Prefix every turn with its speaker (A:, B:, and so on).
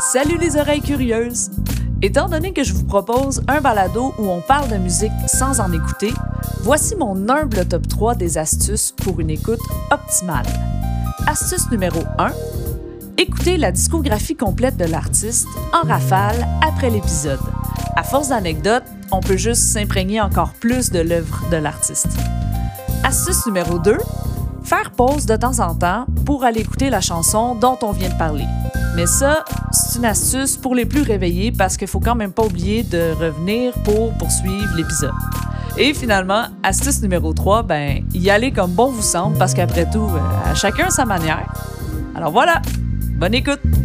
A: Salut les oreilles curieuses! Étant donné que je vous propose un balado où on parle de musique sans en écouter, voici mon humble top 3 des astuces pour une écoute optimale. Astuce numéro 1. Écoutez la discographie complète de l'artiste en rafale après l'épisode. À force d'anecdotes, on peut juste s'imprégner encore plus de l'œuvre de l'artiste. Astuce numéro 2. Faire pause de temps en temps pour aller écouter la chanson dont on vient de parler. Mais ça, une astuce pour les plus réveillés parce qu'il faut quand même pas oublier de revenir pour poursuivre l'épisode. Et finalement, astuce numéro 3, ben, y aller comme bon vous semble parce qu'après tout, euh, à chacun sa manière. Alors voilà, bonne écoute!